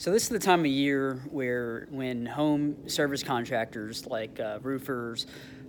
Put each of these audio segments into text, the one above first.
So this is the time of year where when home service contractors like uh, roofers,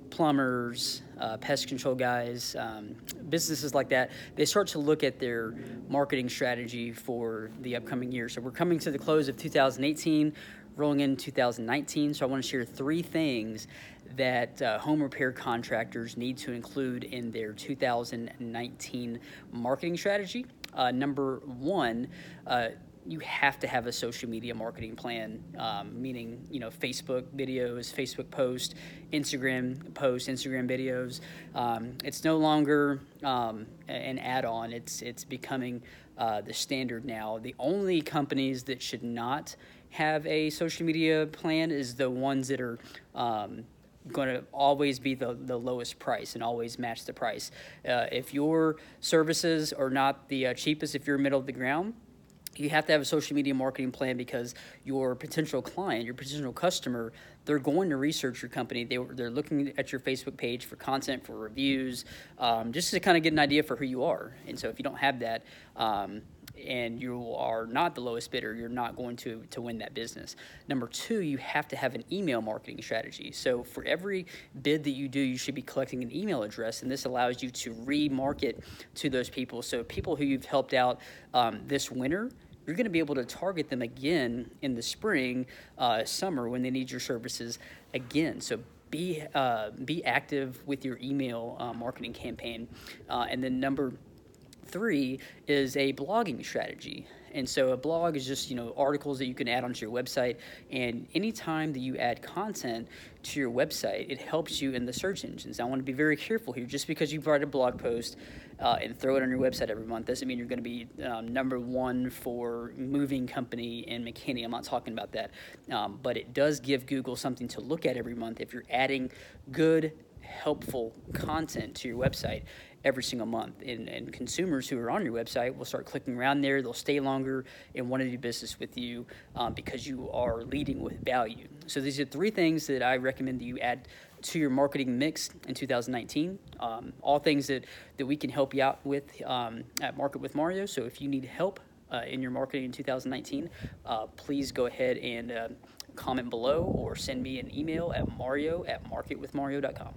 plumbers, uh, pest control guys, um, businesses like that, they start to look at their marketing strategy for the upcoming year. So we're coming to the close of 2018, rolling in 2019. So I want to share three things that uh, home repair contractors need to include in their 2019 marketing strategy. Uh, number one, uh, you have to have a social media marketing plan, um, meaning you know Facebook videos, Facebook post, Instagram post, Instagram videos. Um, it's no longer um, an add-on. It's it's becoming uh, the standard now. The only companies that should not have a social media plan is the ones that are um, going to always be the, the lowest price and always match the price. Uh, if your services are not the uh, cheapest, if you're middle of the ground, you have to have a social media marketing plan because your potential client, your potential customer, they're going to research your company. They, they're looking at your Facebook page for content, for reviews, um, just to kind of get an idea for who you are. And so if you don't have that, um, and you are not the lowest bidder, you're not going to, to win that business. Number two, you have to have an email marketing strategy. So for every bid that you do, you should be collecting an email address, and this allows you to remarket to those people. So people who you've helped out um, this winter, you're going to be able to target them again in the spring, uh, summer when they need your services again. So be uh, be active with your email uh, marketing campaign, uh, and then number three is a blogging strategy. And so a blog is just, you know, articles that you can add onto your website. And anytime that you add content to your website, it helps you in the search engines. I want to be very careful here. Just because you write a blog post uh, and throw it on your website every month doesn't mean you're going to be um, number one for moving company in McKinney. I'm not talking about that. Um, but it does give Google something to look at every month if you're adding good, helpful content to your website every single month. And, and consumers who are on your website will start clicking around there. They'll stay longer and want to do business with you um, because you are leading with value. So these are three things that I recommend that you add to your marketing mix in 2019. Um, all things that, that we can help you out with um, at Market with Mario. So if you need help uh, in your marketing in 2019, uh, please go ahead and uh, comment below or send me an email at mario at marketwithmario.com.